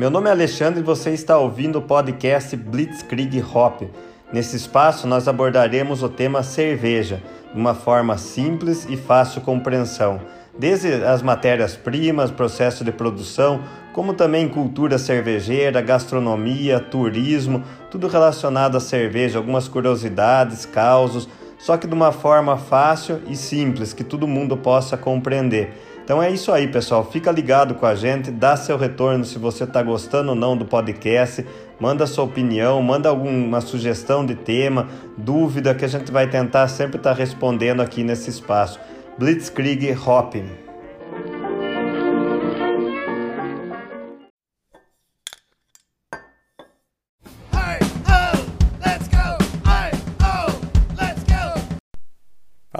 Meu nome é Alexandre e você está ouvindo o podcast Blitzkrieg Hop. Nesse espaço, nós abordaremos o tema cerveja, de uma forma simples e fácil compreensão, desde as matérias-primas, processo de produção, como também cultura cervejeira, gastronomia, turismo, tudo relacionado à cerveja, algumas curiosidades, causos, só que de uma forma fácil e simples, que todo mundo possa compreender. Então é isso aí, pessoal. Fica ligado com a gente, dá seu retorno se você está gostando ou não do podcast, manda sua opinião, manda alguma sugestão de tema, dúvida que a gente vai tentar sempre estar tá respondendo aqui nesse espaço. Blitzkrieg Hopping.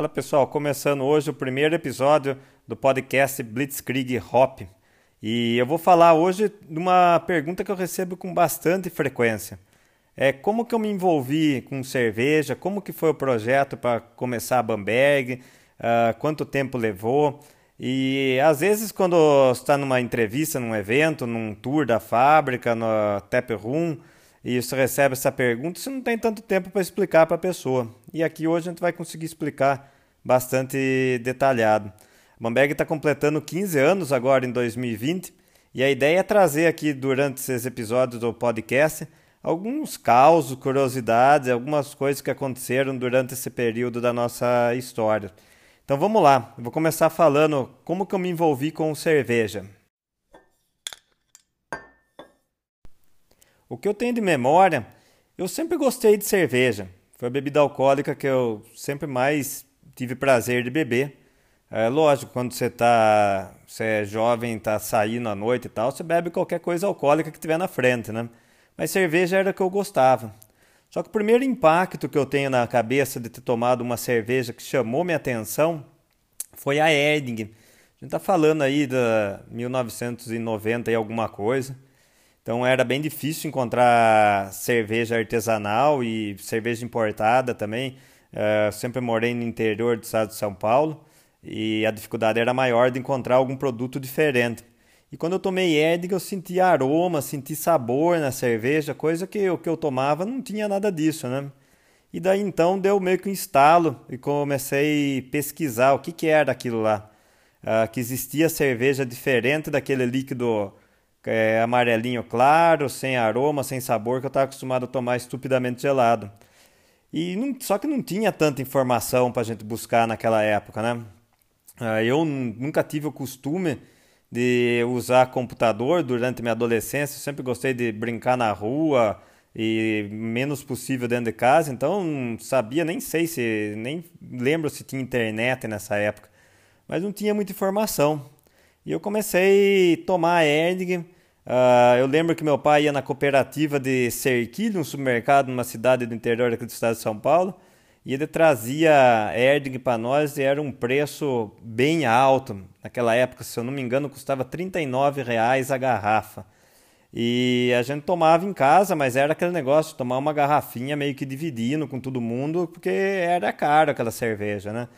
Fala pessoal, começando hoje o primeiro episódio do podcast Blitzkrieg Hop. E eu vou falar hoje de uma pergunta que eu recebo com bastante frequência. É como que eu me envolvi com cerveja, como que foi o projeto para começar a Bamberg, uh, quanto tempo levou. E às vezes quando está numa entrevista, num evento, num tour da fábrica, no tap room, e você recebe essa pergunta, você não tem tanto tempo para explicar para a pessoa. E aqui hoje a gente vai conseguir explicar bastante detalhado. A está completando 15 anos agora em 2020 e a ideia é trazer aqui durante esses episódios do podcast alguns causos, curiosidades, algumas coisas que aconteceram durante esse período da nossa história. Então vamos lá, vou começar falando como que eu me envolvi com cerveja. O que eu tenho de memória, eu sempre gostei de cerveja. Foi a bebida alcoólica que eu sempre mais tive prazer de beber. É lógico, quando você tá, você é jovem, tá saindo à noite e tal, você bebe qualquer coisa alcoólica que tiver na frente, né? Mas cerveja era o que eu gostava. Só que o primeiro impacto que eu tenho na cabeça de ter tomado uma cerveja que chamou minha atenção foi a Erding. A gente tá falando aí da 1990 e alguma coisa. Então era bem difícil encontrar cerveja artesanal e cerveja importada também. Uh, sempre morei no interior do estado de São Paulo e a dificuldade era maior de encontrar algum produto diferente. E quando eu tomei Edig, eu senti aroma, senti sabor na cerveja, coisa que o que eu tomava não tinha nada disso, né? E daí então deu meio que um estalo e comecei a pesquisar o que, que era aquilo lá. Uh, que existia cerveja diferente daquele líquido é, amarelinho claro, sem aroma, sem sabor, que eu estava acostumado a tomar estupidamente gelado. E não, só que não tinha tanta informação para a gente buscar naquela época, né? Ah, eu nunca tive o costume de usar computador durante minha adolescência, eu sempre gostei de brincar na rua e menos possível dentro de casa, então não sabia, nem sei se, nem lembro se tinha internet nessa época, mas não tinha muita informação. E eu comecei a tomar Erdig, uh, eu lembro que meu pai ia na cooperativa de Serquilho, um supermercado numa cidade do interior aqui do estado de São Paulo, e ele trazia Erding para nós e era um preço bem alto. Naquela época, se eu não me engano, custava R$ reais a garrafa. E a gente tomava em casa, mas era aquele negócio, tomar uma garrafinha meio que dividindo com todo mundo, porque era caro aquela cerveja, né?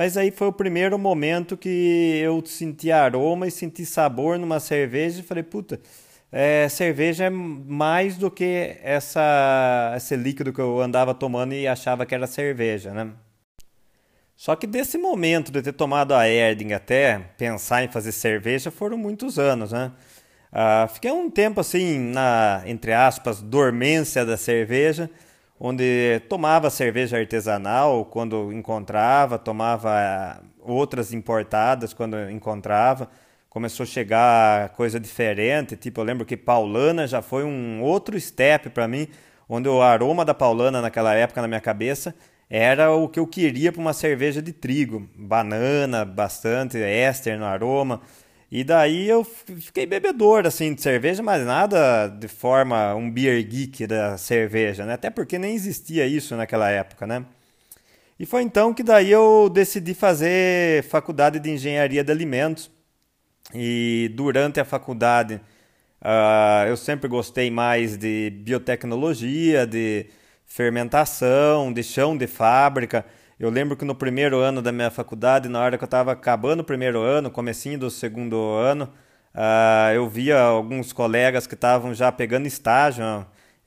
Mas aí foi o primeiro momento que eu senti aroma e senti sabor numa cerveja e falei, puta, é, cerveja é mais do que essa, esse líquido que eu andava tomando e achava que era cerveja, né? Só que desse momento de ter tomado a Erding até pensar em fazer cerveja foram muitos anos, né? Ah, fiquei um tempo assim na, entre aspas, dormência da cerveja, onde tomava cerveja artesanal quando encontrava, tomava outras importadas quando encontrava começou a chegar coisa diferente, tipo, eu lembro que Paulana já foi um outro step para mim, onde o aroma da Paulana naquela época na minha cabeça era o que eu queria para uma cerveja de trigo, banana, bastante éster no aroma. E daí eu fiquei bebedor assim de cerveja, mas nada de forma um beer geek da cerveja, né? Até porque nem existia isso naquela época, né? E foi então que daí eu decidi fazer faculdade de engenharia de alimentos e durante a faculdade, uh, eu sempre gostei mais de biotecnologia, de fermentação, de chão de fábrica. Eu lembro que no primeiro ano da minha faculdade, na hora que eu estava acabando o primeiro ano, comecinho do segundo ano, Uh, eu via alguns colegas que estavam já pegando estágio.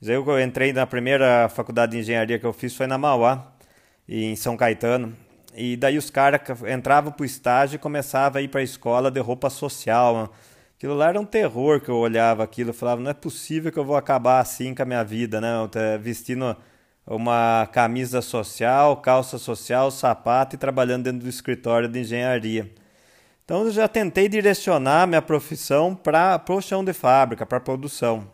Eu entrei na primeira faculdade de engenharia que eu fiz foi na Mauá, em São Caetano. E daí os caras entravam para o estágio e começavam a ir para a escola de roupa social. Aquilo lá era um terror que eu olhava aquilo. Eu falava, não é possível que eu vou acabar assim com a minha vida, né? Vestindo uma camisa social, calça social, sapato e trabalhando dentro do escritório de engenharia. Então eu já tentei direcionar minha profissão para o chão de fábrica, para a produção.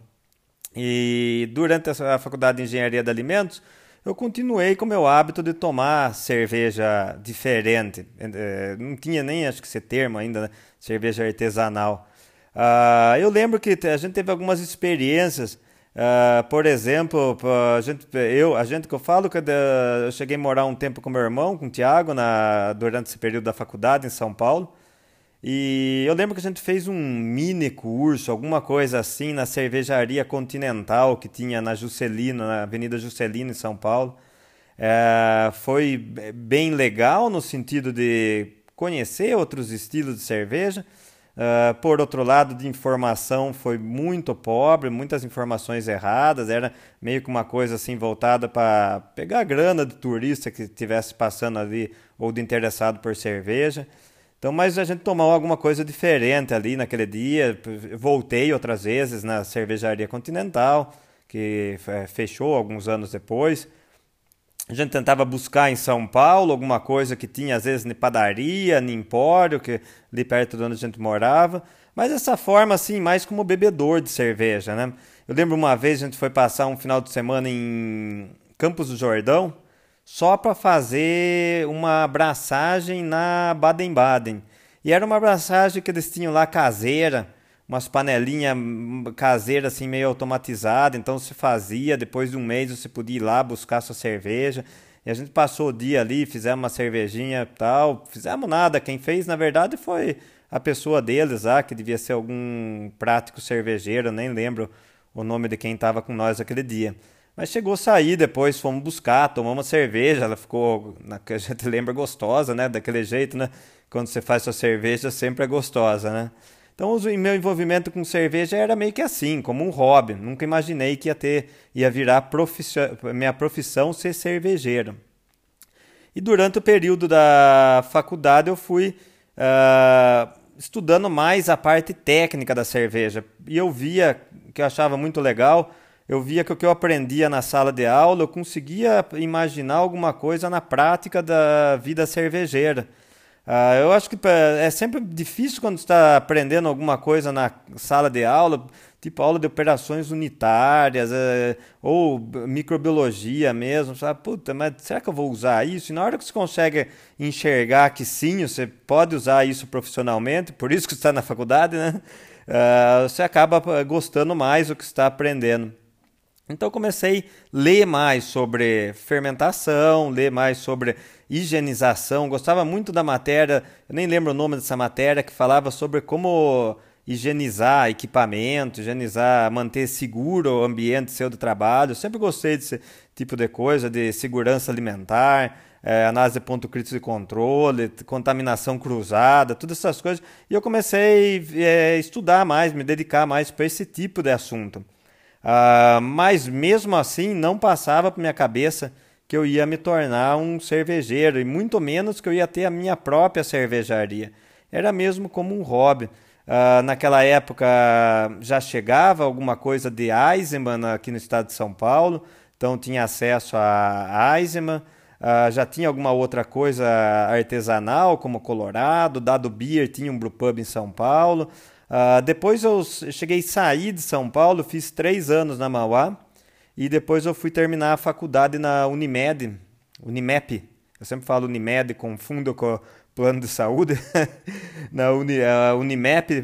E durante a faculdade de engenharia de alimentos, eu continuei com o meu hábito de tomar cerveja diferente. É, não tinha nem, acho que esse termo ainda, né? cerveja artesanal. Uh, eu lembro que a gente teve algumas experiências. Uh, por exemplo, a gente, eu, a gente que eu falo que eu cheguei a morar um tempo com meu irmão, com o Tiago, na, durante esse período da faculdade em São Paulo. E eu lembro que a gente fez um mini curso, alguma coisa assim, na cervejaria Continental que tinha na Juscelino, na Avenida Juscelino, em São Paulo. É, foi bem legal no sentido de conhecer outros estilos de cerveja. Uh, por outro lado, de informação foi muito pobre, muitas informações erradas, era meio que uma coisa assim voltada para pegar grana do turista que estivesse passando ali ou de interessado por cerveja. Então, mas a gente tomou alguma coisa diferente ali naquele dia. Voltei outras vezes na cervejaria Continental, que é, fechou alguns anos depois. A gente tentava buscar em São Paulo alguma coisa que tinha, às vezes, em padaria, em empório, que ali perto de onde a gente morava. Mas essa forma, assim, mais como bebedor de cerveja, né? Eu lembro uma vez a gente foi passar um final de semana em Campos do Jordão só para fazer uma abraçagem na Baden-Baden. E era uma abraçagem que eles tinham lá caseira, umas panelinhas caseiras assim meio automatizadas, então se fazia, depois de um mês você podia ir lá buscar sua cerveja. E a gente passou o dia ali, fizemos uma cervejinha tal, fizemos nada, quem fez na verdade foi a pessoa deles lá, que devia ser algum prático cervejeiro, nem lembro o nome de quem estava com nós aquele dia. Mas chegou a sair depois, fomos buscar, tomamos cerveja, ela ficou, a gente lembra, gostosa, né? Daquele jeito, né? Quando você faz sua cerveja, sempre é gostosa, né? Então, o meu envolvimento com cerveja era meio que assim, como um hobby. Nunca imaginei que ia ter, ia virar minha profissão ser cervejeiro. E durante o período da faculdade eu fui uh, estudando mais a parte técnica da cerveja. E eu via, que eu achava muito legal, eu via que o que eu aprendia na sala de aula, eu conseguia imaginar alguma coisa na prática da vida cervejeira. Uh, eu acho que é sempre difícil quando está aprendendo alguma coisa na sala de aula, tipo aula de operações unitárias, é, ou microbiologia mesmo. Sabe? Puta, mas será que eu vou usar isso? E na hora que você consegue enxergar que sim, você pode usar isso profissionalmente, por isso que está na faculdade, né? Uh, você acaba gostando mais do que está aprendendo. Então comecei a ler mais sobre fermentação, ler mais sobre higienização. Gostava muito da matéria, eu nem lembro o nome dessa matéria, que falava sobre como higienizar equipamento, higienizar, manter seguro o ambiente seu do trabalho. Eu sempre gostei desse tipo de coisa, de segurança alimentar, é, análise de ponto crítico de controle, contaminação cruzada, todas essas coisas. E eu comecei a é, estudar mais, me dedicar mais para esse tipo de assunto. Uh, mas mesmo assim não passava por minha cabeça que eu ia me tornar um cervejeiro e muito menos que eu ia ter a minha própria cervejaria. Era mesmo como um hobby. Uh, naquela época já chegava alguma coisa de Eisenman aqui no estado de São Paulo, então tinha acesso a Eisenman. Uh, já tinha alguma outra coisa artesanal, como Colorado, Dado Beer tinha um brewpub em São Paulo. Uh, depois eu cheguei a sair de São Paulo, fiz três anos na Mauá e depois eu fui terminar a faculdade na Unimed, Unimep. Eu sempre falo Unimed, confundo com plano de saúde. na Uni, Unimep,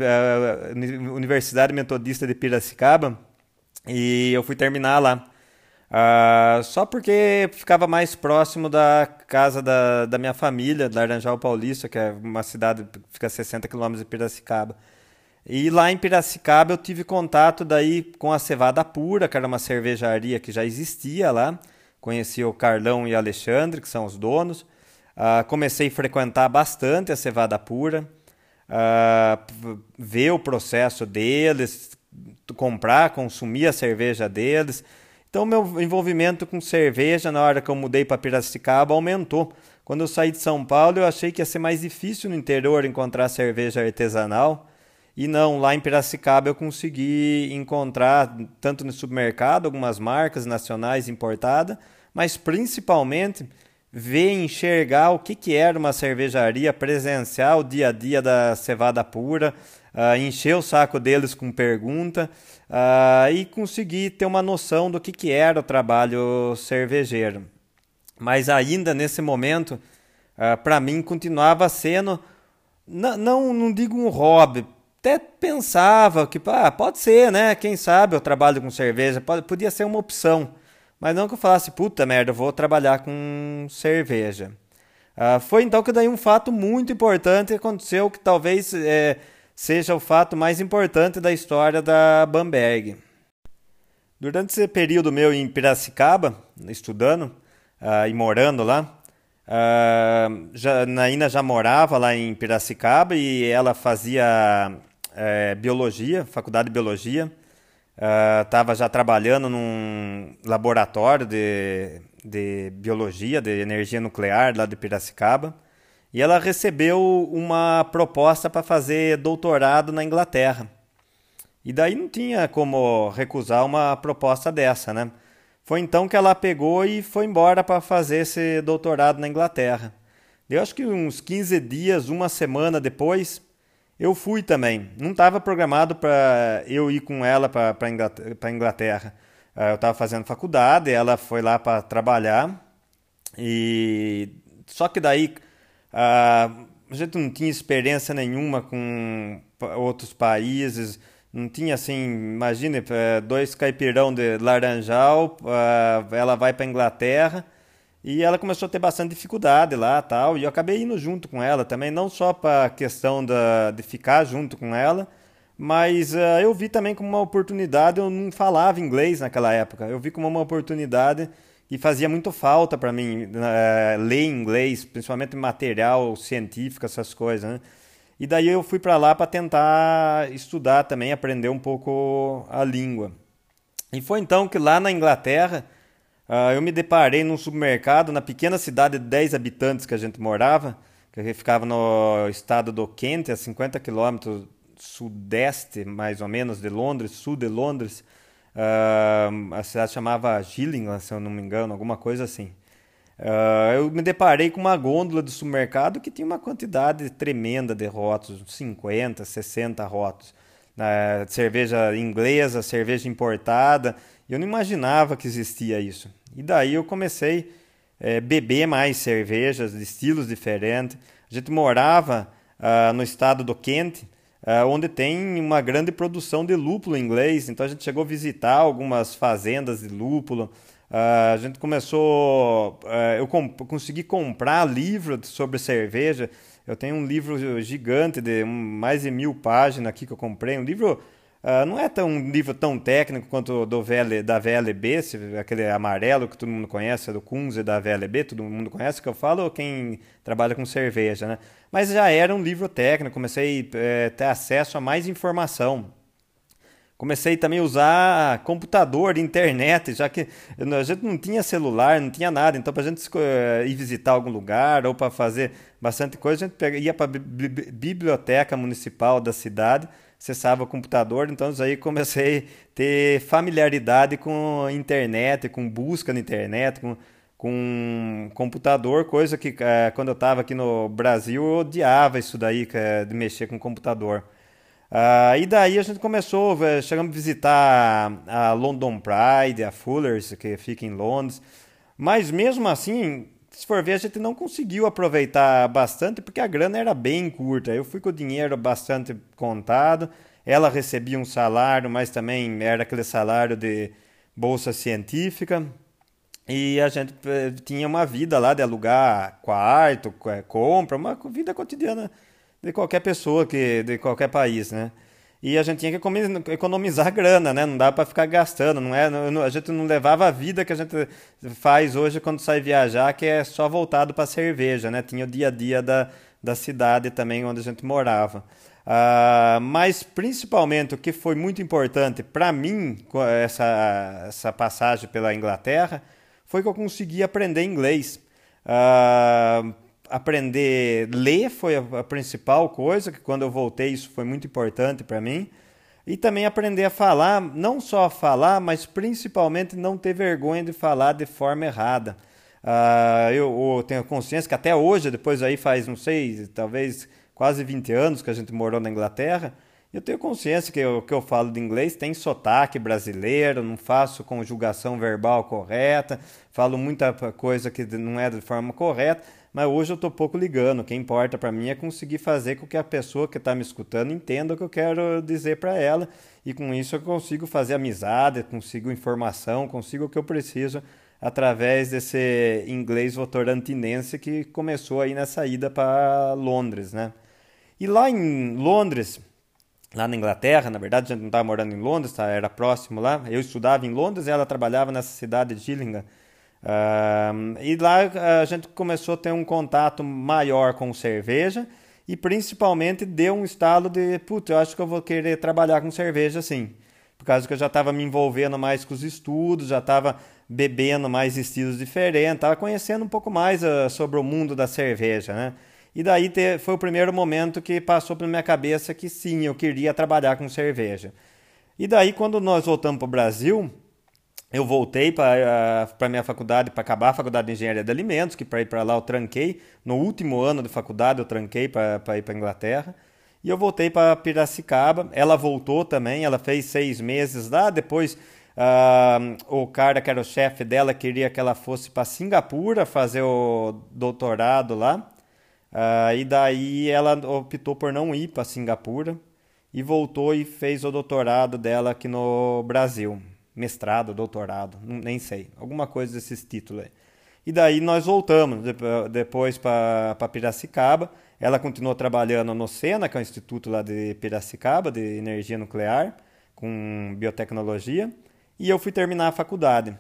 Universidade Metodista de Piracicaba, e eu fui terminar lá. Uh, só porque ficava mais próximo da casa da, da minha família, Laranjal Paulista, que é uma cidade que fica a 60 quilômetros de Piracicaba. E lá em Piracicaba eu tive contato daí com a Cevada Pura, que era uma cervejaria que já existia lá. Conheci o Carlão e o Alexandre, que são os donos. Uh, comecei a frequentar bastante a Cevada Pura. uh, ver o processo deles, comprar, consumir a cerveja deles. Então, meu envolvimento com cerveja na hora que eu mudei para Piracicaba aumentou. Quando eu saí de São Paulo, eu achei que ia ser mais difícil no interior encontrar cerveja artesanal. E não, lá em Piracicaba eu consegui encontrar, tanto no supermercado, algumas marcas nacionais importadas, mas principalmente ver enxergar o que, que era uma cervejaria, presenciar o dia a dia da cevada pura, uh, encher o saco deles com pergunta uh, e conseguir ter uma noção do que, que era o trabalho cervejeiro. Mas ainda nesse momento, uh, ah, para mim, continuava sendo, não, não, não digo um hobby, até pensava que ah, pode ser, né? Quem sabe eu trabalho com cerveja, pode, podia ser uma opção. Mas não que eu falasse, puta merda, eu vou trabalhar com cerveja. Uh, foi então que daí um fato muito importante aconteceu, que talvez é, seja o fato mais importante da história da Bamberg. Durante esse período meu em Piracicaba, estudando uh, e morando lá, uh, já, Naina já morava lá em Piracicaba e ela fazia é, biologia, faculdade de biologia. Estava uh, já trabalhando num laboratório de, de biologia, de energia nuclear lá de Piracicaba. E ela recebeu uma proposta para fazer doutorado na Inglaterra. E daí não tinha como recusar uma proposta dessa, né? Foi então que ela pegou e foi embora para fazer esse doutorado na Inglaterra. Eu acho que uns 15 dias, uma semana depois, eu fui também. Não estava programado para eu ir com ela para a Inglaterra. Ah, eu estava fazendo faculdade, ela foi lá para trabalhar. E só que daí a gente não tinha experiência nenhuma com outros países. Não tinha assim, imagine, eh, dois caipirão de laranjal, ah, ela vai para Inglaterra e ela começou a ter bastante dificuldade lá tal. E eu acabei indo junto com ela também, não só para questão da, de ficar junto com ela, mas uh, eu vi também como uma oportunidade. Eu não falava inglês naquela época. Eu vi como uma oportunidade e fazia muito falta para mim uh, ler inglês, principalmente material científico, essas coisas. Né? E daí eu fui para lá para tentar estudar também, aprender um pouco a língua. E foi então que lá na Inglaterra Uh, eu me deparei num supermercado na pequena cidade de 10 habitantes que a gente morava, que ficava no estado do Kent, a 50 quilômetros sudeste, mais ou menos, de Londres, sul de Londres. Uh, a cidade chamava Gillingham, se eu não me engano, alguma coisa assim. Uh, eu me deparei com uma gôndola do supermercado que tinha uma quantidade tremenda de rótulos, 50, 60 rótulos. Cerveja inglesa, cerveja importada, eu não imaginava que existia isso. E daí eu comecei a é, beber mais cervejas de estilos diferentes. A gente morava uh, no estado do Kent, uh, onde tem uma grande produção de lúpulo inglês. Então a gente chegou a visitar algumas fazendas de lúpulo. Uh, a gente começou. eu com, consegui comprar livros sobre cerveja. Eu tenho um livro gigante de mais de mil páginas aqui que eu comprei. Um livro Uh, não é tão, um livro tão técnico quanto do VL, da VLB, aquele amarelo que todo mundo conhece, do Kunze da VLB, todo mundo conhece que eu falo, quem trabalha com cerveja, né? Mas já era um livro técnico, comecei a é, ter acesso a mais informação. Comecei também a usar computador, internet, já que a gente não tinha celular, não tinha nada. Então, para a gente ir visitar algum lugar ou para fazer bastante coisa, a gente ia para a biblioteca municipal da cidade acessava computador, então aí comecei a ter familiaridade com internet, com busca na internet, com, com computador, coisa que é, quando eu estava aqui no Brasil eu odiava isso daí, é, de mexer com computador. Uh, e daí a gente começou, chegamos a visitar a London Pride, a Fuller's, que fica em Londres, mas mesmo assim se for ver, a gente não conseguiu aproveitar bastante porque a grana era bem curta. Eu fui com o dinheiro bastante contado, ela recebia um salário, mas também era aquele salário de bolsa científica. E a gente eh, tinha uma vida lá de alugar quarto, eh, compra, uma vida cotidiana de qualquer pessoa que de qualquer país, né? E a gente tinha que economizar grana, né? Não dá para ficar gastando, não é? A gente não levava a vida que a gente faz hoje quando sai viajar, que é só voltado para cerveja, né? Tinha o dia a dia da, da cidade também onde a gente morava. Uh, mas principalmente o que foi muito importante para mim, essa, essa passagem pela Inglaterra, foi que eu consegui aprender inglês. Uh, aprender a ler foi a, a, principal coisa, que quando eu voltei isso foi muito importante para mim. E também aprender a falar, não só a falar, mas principalmente não ter vergonha de falar de forma errada. Uh, eu, eu, tenho consciência que até hoje, depois aí faz, não sei, talvez quase 20 anos que a gente morou na Inglaterra, eu tenho consciência que o que eu falo de inglês tem sotaque brasileiro, não faço conjugação verbal correta, falo muita coisa que não é de forma correta, mas hoje eu estou pouco ligando. O que importa para mim é conseguir fazer com que a pessoa que está me escutando entenda o que eu quero dizer para ela, e com isso eu consigo fazer amizade, consigo informação, consigo o que eu preciso através desse inglês votorantinense que começou aí nessa ida para Londres, né? E lá em Londres, lá na Inglaterra, na verdade, a gente não estava morando em Londres, tá? era próximo lá. Eu estudava em Londres e ela trabalhava nessa cidade de Gillingham. Uh, e lá a gente começou a ter um contato maior com cerveja e principalmente deu um estalo de, putz, eu acho que eu vou querer trabalhar com cerveja sim. Por causa que eu já estava me envolvendo mais com os estudos, já estava bebendo mais estilos diferentes, estava conhecendo um pouco mais uh, sobre o mundo da cerveja, né? E daí te, foi o primeiro momento que passou pela minha cabeça que sim, eu queria trabalhar com cerveja. E daí, quando nós voltamos para o Brasil, eu voltei para a minha faculdade, para acabar a faculdade de engenharia de alimentos, que para ir para lá eu tranquei. No último ano de faculdade eu tranquei para ir para Inglaterra. E eu voltei para Piracicaba. Ela voltou também, ela fez seis meses lá. Depois uh, o cara que era o chefe dela queria que ela fosse para Singapura fazer o doutorado lá. Uh, e daí ela optou por não ir para Singapura e voltou e fez o doutorado dela aqui no Brasil. Mestrado, doutorado, nem sei. Alguma coisa desses títulos aí. E daí nós voltamos depois para Piracicaba. Ela continuou trabalhando no SENA, que é o instituto lá de Piracicaba, de energia nuclear, com biotecnologia. E eu fui terminar a faculdade.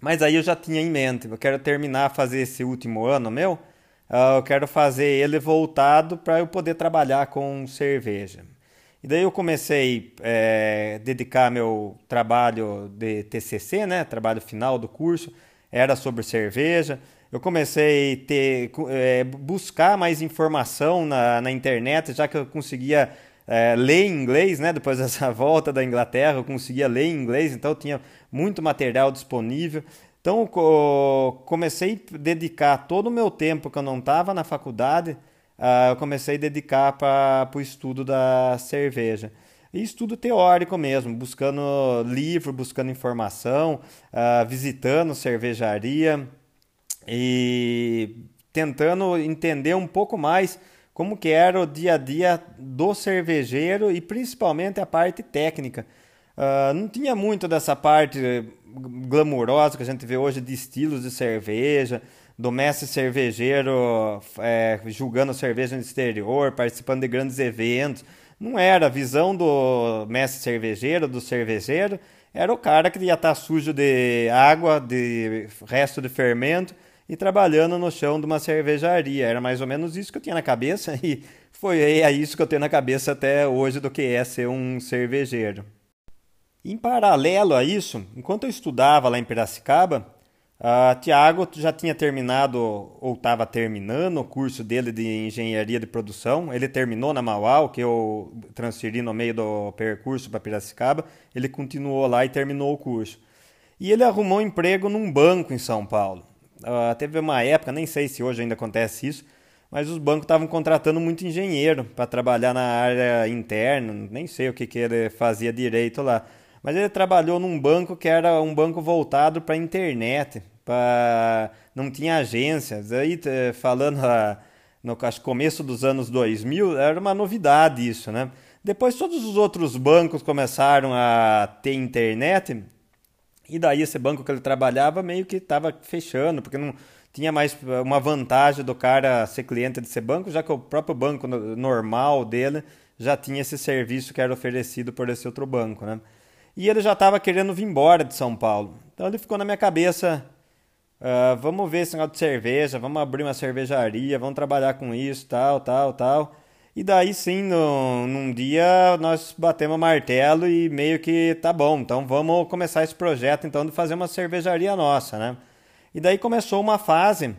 Mas aí eu já tinha em mente, eu quero terminar, fazer esse último ano meu, Uh, eu quero fazer ele voltado para eu poder trabalhar com cerveja. E daí eu comecei a é, dedicar meu trabalho de TCC, né, trabalho final do curso, era sobre cerveja. Eu comecei a ter, é, buscar mais informação na, na internet, já que eu conseguia é, ler em inglês, né? Depois dessa volta da Inglaterra, eu conseguia ler em inglês, então tinha muito material disponível. Então, comecei a dedicar todo o meu tempo que eu não estava na faculdade, uh, eu comecei a dedicar para o estudo da cerveja. E estudo teórico mesmo, buscando livro, buscando informação, uh, visitando cervejaria e tentando entender um pouco mais como que era o dia a dia do cervejeiro e principalmente a parte técnica. Uh, não tinha muito dessa parte glamurosa que a gente vê hoje de estilos de cerveja, do mestre cervejeiro é, julgando cerveja no exterior, participando de grandes eventos. Não era a visão do mestre cervejeiro, do cervejeiro, era o cara que ia estar sujo de água, de resto de fermento e trabalhando no chão de uma cervejaria. Era mais ou menos isso que eu tinha na cabeça e foi é isso que eu tenho na cabeça até hoje do que é ser um cervejeiro. Em paralelo a isso, enquanto eu estudava lá em Piracicaba, uh, Tiago já tinha terminado ou estava terminando o curso dele de engenharia de produção. Ele terminou na Mauá, que eu transferi no meio do percurso para Piracicaba. Ele continuou lá e terminou o curso. E ele arrumou um emprego num banco em São Paulo. Uh, teve uma época, nem sei se hoje ainda acontece isso, mas os bancos estavam contratando muito engenheiro para trabalhar na área interna, nem sei o que, que ele fazia direito lá. Mas ele trabalhou num banco que era um banco voltado para a internet, para não tinha agências. Aí falando a, no começo dos anos 2000, era uma novidade isso, né? Depois todos os outros bancos começaram a ter internet e daí esse banco que ele trabalhava meio que estava fechando, porque não tinha mais uma vantagem do cara ser cliente desse banco, já que o próprio banco normal dele já tinha esse serviço que era oferecido por esse outro banco, né? E ele já estava querendo vir embora de São Paulo. Então ele ficou na minha cabeça, Uh, vamos ver esse negócio de cerveja, vamos abrir uma cervejaria, vamos trabalhar com isso, tal, tal, tal. E daí sim, no, num dia nós batemos martelo e meio que tá bom, então vamos começar esse projeto então de fazer uma cervejaria nossa, né? E daí começou uma fase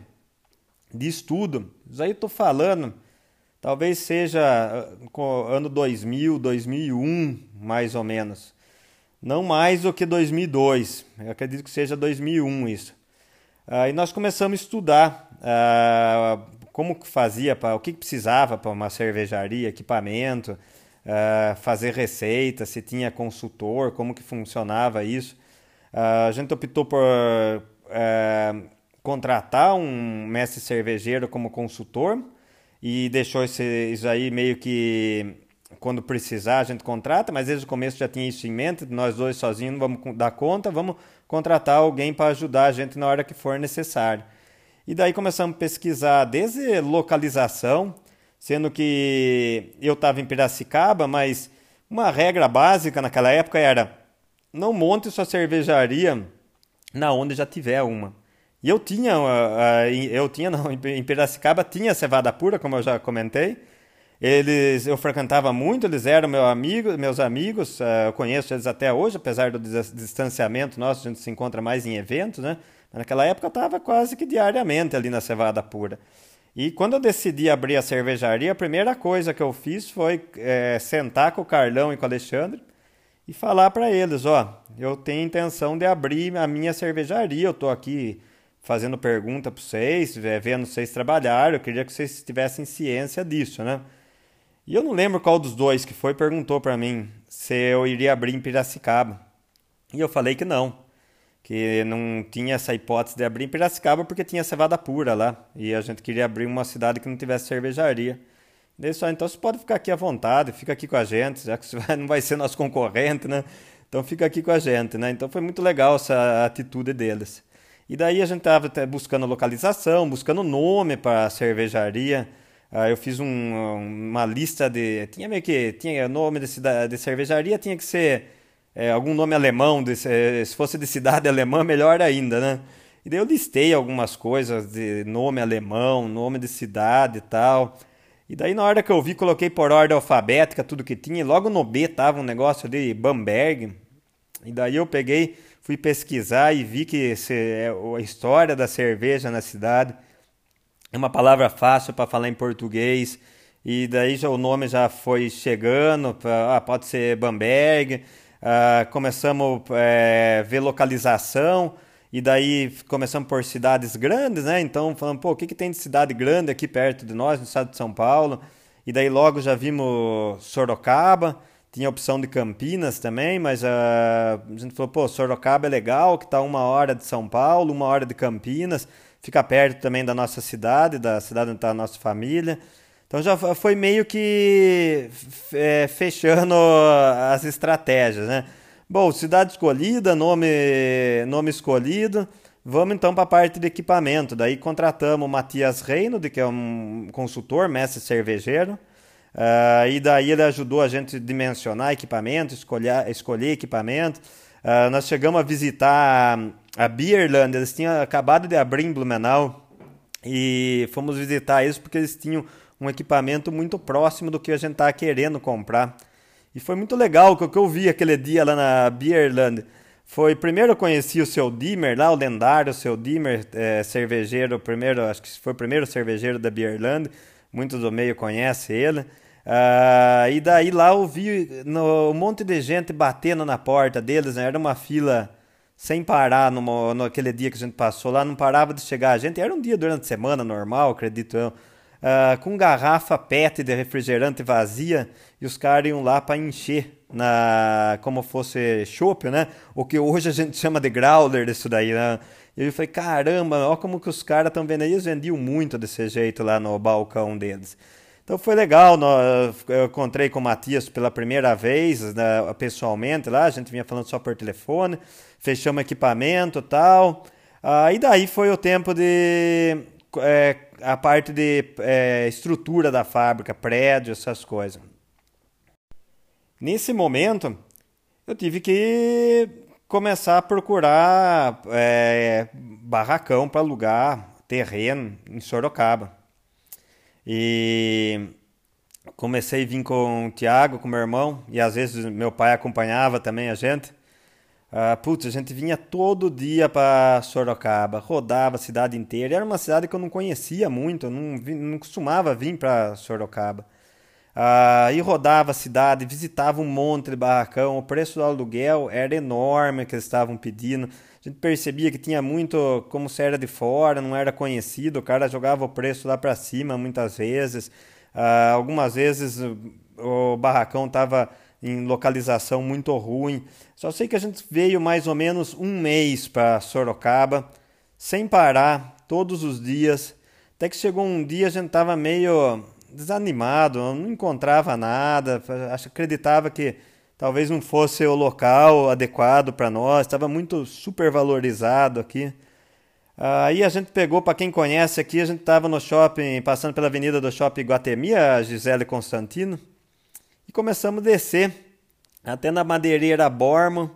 de estudo. Isso aí eu tô falando, talvez seja uh, ano 2000, 2001, mais ou menos. Não mais do que 2002. Eu acredito que seja 2001 isso. Aí nós começamos a estudar uh, como que fazia, pra, o que, que precisava para uma cervejaria, equipamento, uh, fazer receita, se tinha consultor, como que funcionava isso. Uh, a gente optou por contratar um mestre cervejeiro como consultor e deixou esse, isso aí meio que quando precisar a gente contrata, mas desde o começo já tinha isso em mente, nós dois sozinhos não vamos dar conta, vamos contratar alguém para ajudar a gente na hora que for necessário. E daí começamos a pesquisar desde localização, sendo que eu estava em Piracicaba, mas uma regra básica naquela época era não monte sua cervejaria na onde já tiver uma. E eu tinha, eu tinha não, em Piracicaba tinha cevada pura, como eu já comentei, eles, eu frequentava muito, eles eram meu amigo, meus amigos, uh, eu conheço eles até hoje, apesar do distanciamento nosso, a gente se encontra mais em eventos, né? Mas naquela época eu estava quase que diariamente ali na Cevada Pura. E quando eu decidi abrir a cervejaria, a primeira coisa que eu fiz foi é, sentar com o Carlão e com o Alexandre e falar para eles, ó, eu tenho intenção de abrir a minha cervejaria, eu estou aqui fazendo pergunta para vocês, vendo vocês trabalhar, eu queria que vocês tivessem ciência disso, né? E eu não lembro qual dos dois que foi perguntou para mim se eu iria abrir em Piracicaba. E eu falei que não, que não tinha essa hipótese de abrir em Piracicaba porque tinha cevada pura lá e a gente queria abrir uma cidade que não tivesse cervejaria. Só, então você pode ficar aqui à vontade, fica aqui com a gente, já que você não vai ser nosso concorrente, né? Então fica aqui com a gente, né? Então foi muito legal essa atitude deles. E daí a gente estava buscando localização, buscando nome para a cervejaria. Uh, eu fiz um, uma lista de. Tinha meio que. Tinha nome de, cidade, de cervejaria, tinha que ser é, algum nome alemão. De, se fosse de cidade alemã, melhor ainda, né? E daí eu listei algumas coisas de nome alemão, nome de cidade e tal. E daí na hora que eu vi, coloquei por ordem alfabética tudo que tinha. E logo no B tava um negócio de Bamberg. E daí eu peguei, fui pesquisar e vi que esse, é a história da cerveja na cidade é uma palavra fácil para falar em português. E daí já o nome já foi chegando, pra, ah, pode ser Bamberg. Ah, começamos a é, ver localização e daí começamos por cidades grandes, né? Então falando, pô, o que, que tem de cidade grande aqui perto de nós, no estado de São Paulo? E daí logo já vimos Sorocaba, tinha a opção de Campinas também, mas ah, a gente falou, pô, Sorocaba é legal, que está uma hora de São Paulo, uma hora de Campinas fica perto também da nossa cidade, da cidade onde está a nossa família. Então já foi meio que é, fechando as estratégias, né? Bom, cidade escolhida, nome, nome escolhido. Vamos então para a parte de equipamento. Daí contratamos o Matias Reino, que é um consultor, mestre cervejeiro. Uh, e daí ele ajudou a gente a dimensionar equipamento, escolher, escolher equipamento. Uh, nós chegamos a visitar a Beerland, eles tinham acabado de abrir em Blumenau e fomos visitar eles porque eles tinham um equipamento muito próximo do que a gente estava querendo comprar. E foi muito legal o que eu vi aquele dia lá na Beerland. Foi primeiro eu conheci o seu Dimmer lá, o lendário seu Dimmer, é, cervejeiro, primeiro, acho que foi o primeiro cervejeiro da Beerland. Muitos do meio conhecem ele. Uh, e daí lá eu vi no, um monte de gente batendo na porta deles, né? era uma fila sem parar no naquele dia que a gente passou lá, não parava de chegar a gente. Era um dia durante a semana normal, acredito eu. Uh, com garrafa PET de refrigerante vazia e os caras iam lá para encher na como fosse chopp, né? O que hoje a gente chama de growler isso daí, né? E eu falei, caramba, olha como que os caras estão vendo aí, eles vendiam muito desse jeito lá no balcão deles. Então foi legal, eu encontrei com o Matias pela primeira vez, né, pessoalmente lá, a gente vinha falando só por telefone, fechamos equipamento e tal. Ah, e daí foi o tempo de. É, a parte de é, estrutura da fábrica, prédio, essas coisas. Nesse momento, eu tive que começar a procurar é, barracão para alugar, terreno em Sorocaba. E comecei a vir com o Tiago, com meu irmão, e às vezes meu pai acompanhava também a gente. Uh, putz, a gente vinha todo dia para Sorocaba, rodava a cidade inteira. Era uma cidade que eu não conhecia muito, não, não costumava vir para Sorocaba. Uh, e rodava a cidade, visitava um monte de barracão. O preço do aluguel era enorme que eles estavam pedindo. A gente percebia que tinha muito, como se era de fora, não era conhecido. O cara jogava o preço lá para cima muitas vezes. Uh, algumas vezes o barracão estava em localização muito ruim. Só sei que a gente veio mais ou menos um mês para Sorocaba, sem parar, todos os dias. Até que chegou um dia a gente estava meio desanimado, não encontrava nada, acreditava que talvez não fosse o local adequado para nós, estava muito supervalorizado aqui. Aí a gente pegou, para quem conhece aqui, a gente estava no shopping, passando pela avenida do shopping Guatemi, a Gisele Constantino e começamos a descer até na madeireira Bormo,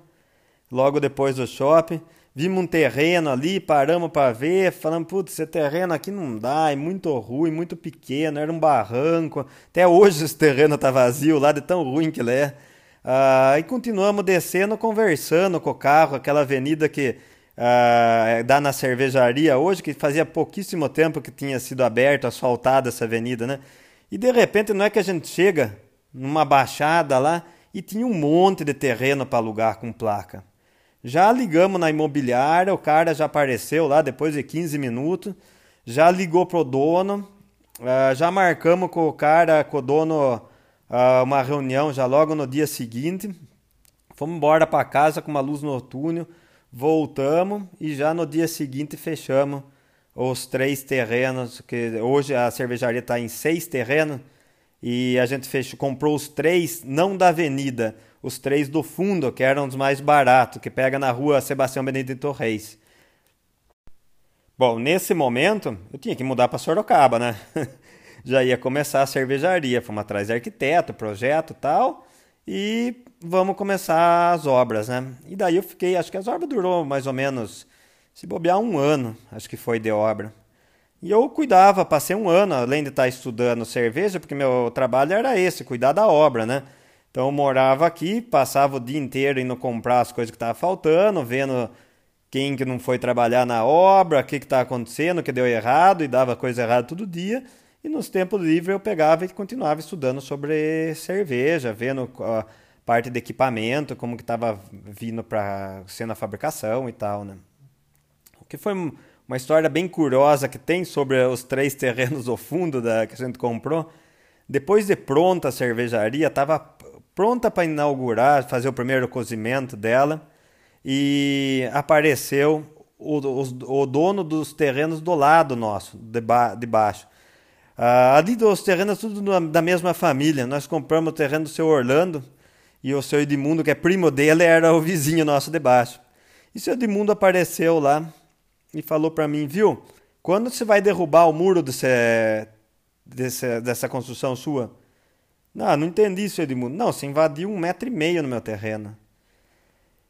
logo depois do shopping. Vimos um terreno ali, paramos para ver, falamos, putz, esse terreno aqui não dá, é muito ruim, muito pequeno, era um barranco. Até hoje esse terreno tá vazio lá, de tão ruim que ele é. Ah, e continuamos descendo, conversando com o carro, aquela avenida que ah, dá na cervejaria hoje, que fazia pouquíssimo tempo que tinha sido aberta, asfaltada essa avenida, né? E de repente não é que a gente chega numa baixada lá e tinha um monte de terreno para alugar com placa. Já ligamos na imobiliária, o cara já apareceu lá depois de 15 minutos, já ligou pro dono, uh, já marcamos com o cara, com o dono, uh, uma reunião já logo no dia seguinte. Fomos embora para casa com uma luz no túnel, voltamos e já no dia seguinte fechamos os três terrenos, que hoje a cervejaria está em seis terrenos, e a gente fechou, comprou os três, não da avenida, os três do fundo, que eram os mais baratos, que pega na rua Sebastião Benedito Reis. Bom, nesse momento, eu tinha que mudar para Sorocaba, né? Já ia começar a cervejaria, fomos atrás de arquiteto, projeto tal, e vamos começar as obras, né? E daí eu fiquei, acho que as obras durou mais ou menos, se bobear um ano, acho que foi de obra. E eu cuidava, passei um ano, além de estar estudando cerveja, porque meu trabalho era esse, cuidar da obra, né? Então morava aqui, passava o dia inteiro indo comprar as coisas que estavam faltando, vendo quem que não foi trabalhar na obra, o que está acontecendo, o que deu errado, e dava coisa errada todo dia. E nos tempos livres eu pegava e continuava estudando sobre cerveja, vendo a parte de equipamento, como que estava vindo para ser na fabricação e tal, né? O que foi uma história bem curiosa que tem sobre os três terrenos ao fundo da, que a gente comprou. Depois de pronta a cervejaria, estava pronta para inaugurar, fazer o primeiro cozimento dela, e apareceu o, o, o dono dos terrenos do lado nosso, de, ba, de baixo. Ah, ali dos terrenos tudo da mesma família. Nós compramos o terreno do seu Orlando e o seu Edmundo, que é primo dele, era o vizinho nosso de baixo. E seu Edmundo apareceu lá e falou para mim, viu? Quando você vai derrubar o muro desse, desse, dessa construção sua? Não, não entendi isso, Edmundo. Não, você invadiu um metro e meio no meu terreno.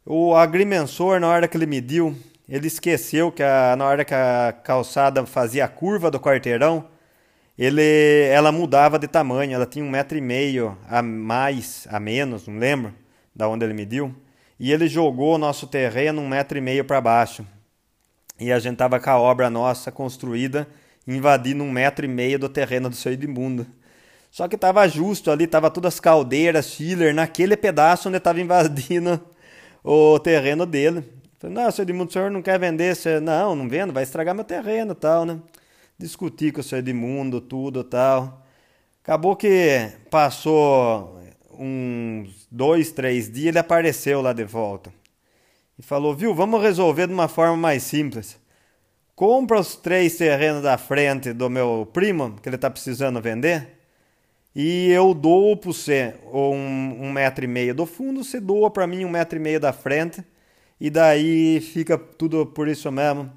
O agrimensor, na hora que ele mediu, ele esqueceu que a, na hora que a calçada fazia a curva do quarteirão, ele, ela mudava de tamanho. Ela tinha um metro e meio a mais, a menos, não lembro da onde ele mediu. E ele jogou o nosso terreno um metro e meio para baixo e a gente tava com a obra nossa construída invadindo um metro e meio do terreno do seu Edmundo. Só que tava justo ali, tava todas as caldeiras, chiller, naquele pedaço onde tava invadindo o terreno dele. Falei, não, seu Edmundo, o senhor não quer vender? Você, não, não vendo, vai estragar meu terreno e tal, né? Discuti com o seu Edmundo, tudo tal. Acabou que passou uns dois, três dias, ele apareceu lá de volta e falou: Viu, vamos resolver de uma forma mais simples. Compra os três terrenos da frente do meu primo, que ele está precisando vender, e eu dou para você um, um metro e meio do fundo, você doa para mim um metro e meio da frente, e daí fica tudo por isso mesmo.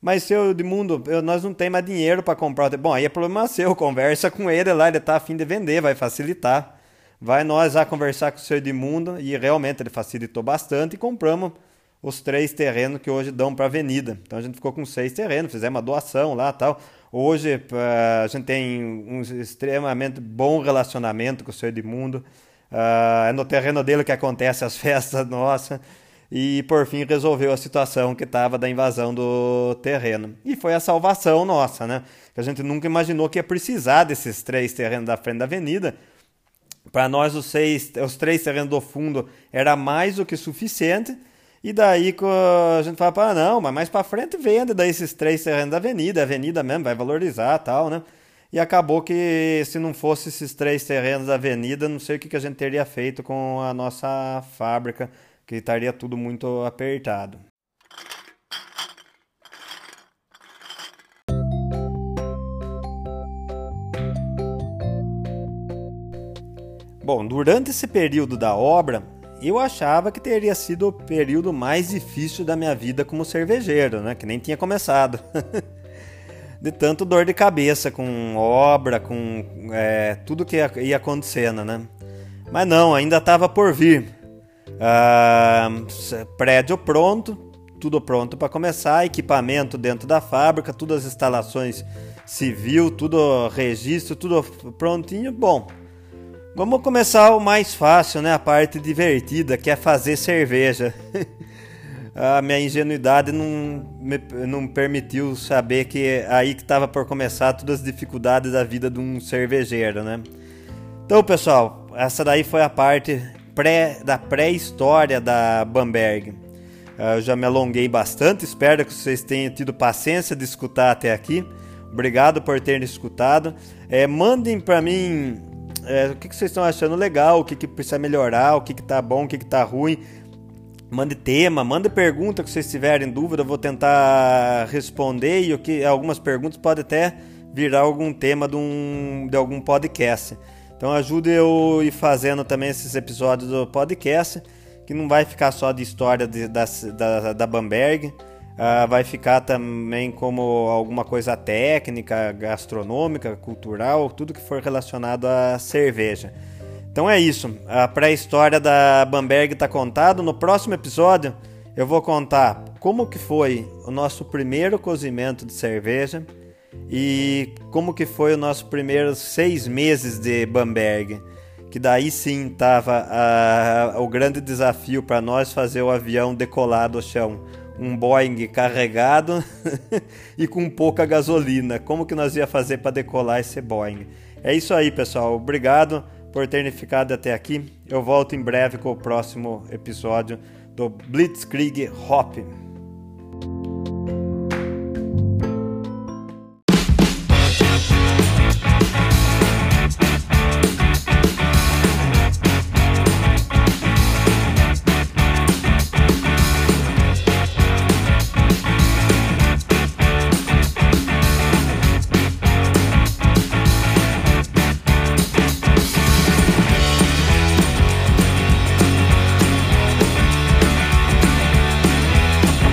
Mas, seu Edmundo, eu, nós não temos mais dinheiro para comprar. Bom, aí é problema seu, conversa com ele lá, ele está afim de vender, vai facilitar. Vai nós a conversar com o seu Edmundo, e realmente ele facilitou bastante, e compramos os três terrenos que hoje dão para avenida. Então a gente ficou com seis terrenos, fizemos uma doação lá tal. Hoje a gente tem um extremamente bom relacionamento com o seu Edmundo. Uh, é no terreno dele que acontece as festas nossas. E por fim resolveu a situação que estava da invasão do terreno. E foi a salvação nossa, né? Que a gente nunca imaginou que ia precisar desses três terrenos da frente da avenida. Para nós, os, seis, os três terrenos do fundo era mais do que suficiente. E daí a gente fala, ah, não, mas mais para frente vende daí esses três terrenos da avenida, a avenida mesmo vai valorizar tal, né? E acabou que se não fosse esses três terrenos da avenida, não sei o que, que a gente teria feito com a nossa fábrica, que estaria tudo muito apertado. Bom, durante esse período da obra, eu achava que teria sido o período mais difícil da minha vida como cervejeiro, né? Que nem tinha começado. de tanto dor de cabeça com obra, com é, tudo que ia, acontecendo, né? Mas não, ainda estava por vir. Ah, prédio pronto, tudo pronto para começar, equipamento dentro da fábrica, todas as instalações civil, tudo registro, tudo prontinho. Bom, vamos começar o mais fácil, né? A parte divertida, que é fazer cerveja. a minha ingenuidade não me não permitiu saber que aí que estava por começar todas as dificuldades da vida de um cervejeiro, né? Então, pessoal, essa daí foi a parte pré, da pré-história da Bamberg. Ah, eu já me alonguei bastante, espero que vocês tenham tido paciência de escutar até aqui. Obrigado por terem escutado. É, mandem para mim é, o que, que, vocês estão achando legal, o que, que precisa melhorar, o que, que tá bom, o que, que tá ruim. Mande tema, mande pergunta que vocês tiverem dúvida, eu vou tentar responder e o que algumas perguntas podem até virar algum tema de, um, de algum podcast. Então ajude eu ir fazendo também esses episódios do podcast, que não vai ficar só de história de, da, da, da Bamberg, uh, vai ficar também como alguma coisa técnica, gastronômica, cultural, tudo que for relacionado à cerveja. Então é isso. A pré-história da Bamberg está contada. No próximo episódio eu vou contar como que foi o nosso primeiro cozimento de cerveja e como que foi o nosso primeiros seis meses de Bamberg. Que daí sim estava o grande desafio para nós fazer o avião decolar do chão. Um Boeing carregado e com pouca gasolina. Como que nós ia fazer para decolar esse Boeing? É isso aí, pessoal. Obrigado por terem ficado até aqui. Eu volto em breve com o próximo episódio do Blitzkrieg Hop.